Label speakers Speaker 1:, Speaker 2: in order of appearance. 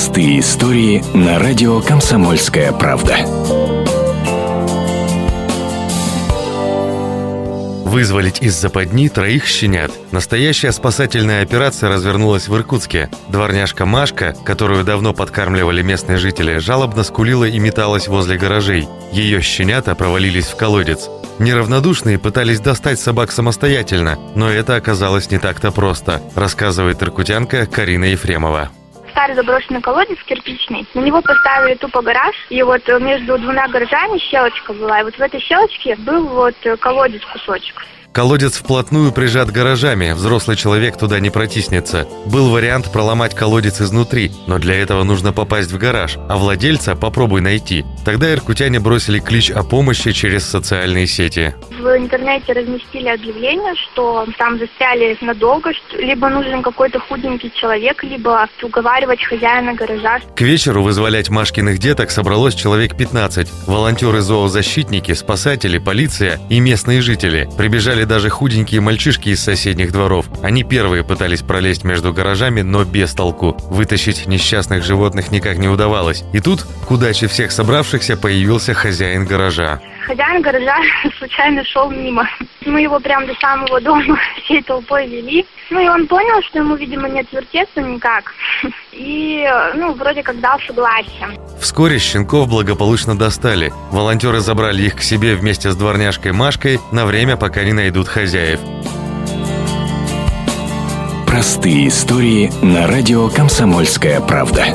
Speaker 1: Простые истории на радио «Комсомольская правда».
Speaker 2: Вызволить из западни троих щенят. Настоящая спасательная операция развернулась в Иркутске. Дворняжка Машка, которую давно подкармливали местные жители, жалобно скулила и металась возле гаражей. Ее щенята провалились в колодец. Неравнодушные пытались достать собак самостоятельно, но это оказалось не так-то просто, рассказывает иркутянка Карина Ефремова
Speaker 3: старый заброшенный колодец кирпичный. На него поставили тупо гараж, и вот между двумя гаражами щелочка была, и вот в этой щелочке был вот колодец кусочек.
Speaker 2: Колодец вплотную прижат гаражами, взрослый человек туда не протиснется. Был вариант проломать колодец изнутри, но для этого нужно попасть в гараж, а владельца попробуй найти. Тогда иркутяне бросили клич о помощи через социальные сети.
Speaker 3: В интернете разместили объявление, что там застряли надолго, что либо нужен какой-то худенький человек, либо уговаривать хозяина гаража.
Speaker 2: К вечеру вызволять Машкиных деток собралось человек 15. Волонтеры-зоозащитники, спасатели, полиция и местные жители. Прибежали Бежали даже худенькие мальчишки из соседних дворов. Они первые пытались пролезть между гаражами, но без толку. Вытащить несчастных животных никак не удавалось. И тут, к удаче всех собравшихся, появился хозяин гаража.
Speaker 3: Хозяин гаража случайно шел мимо. Мы его прям до самого дома всей толпой вели. Ну и он понял, что ему, видимо, не отвертеться никак. И, ну, вроде как дал согласие.
Speaker 2: Вскоре щенков благополучно достали. Волонтеры забрали их к себе вместе с дворняжкой Машкой на время, пока не найдут хозяев.
Speaker 1: Простые истории на радио «Комсомольская правда».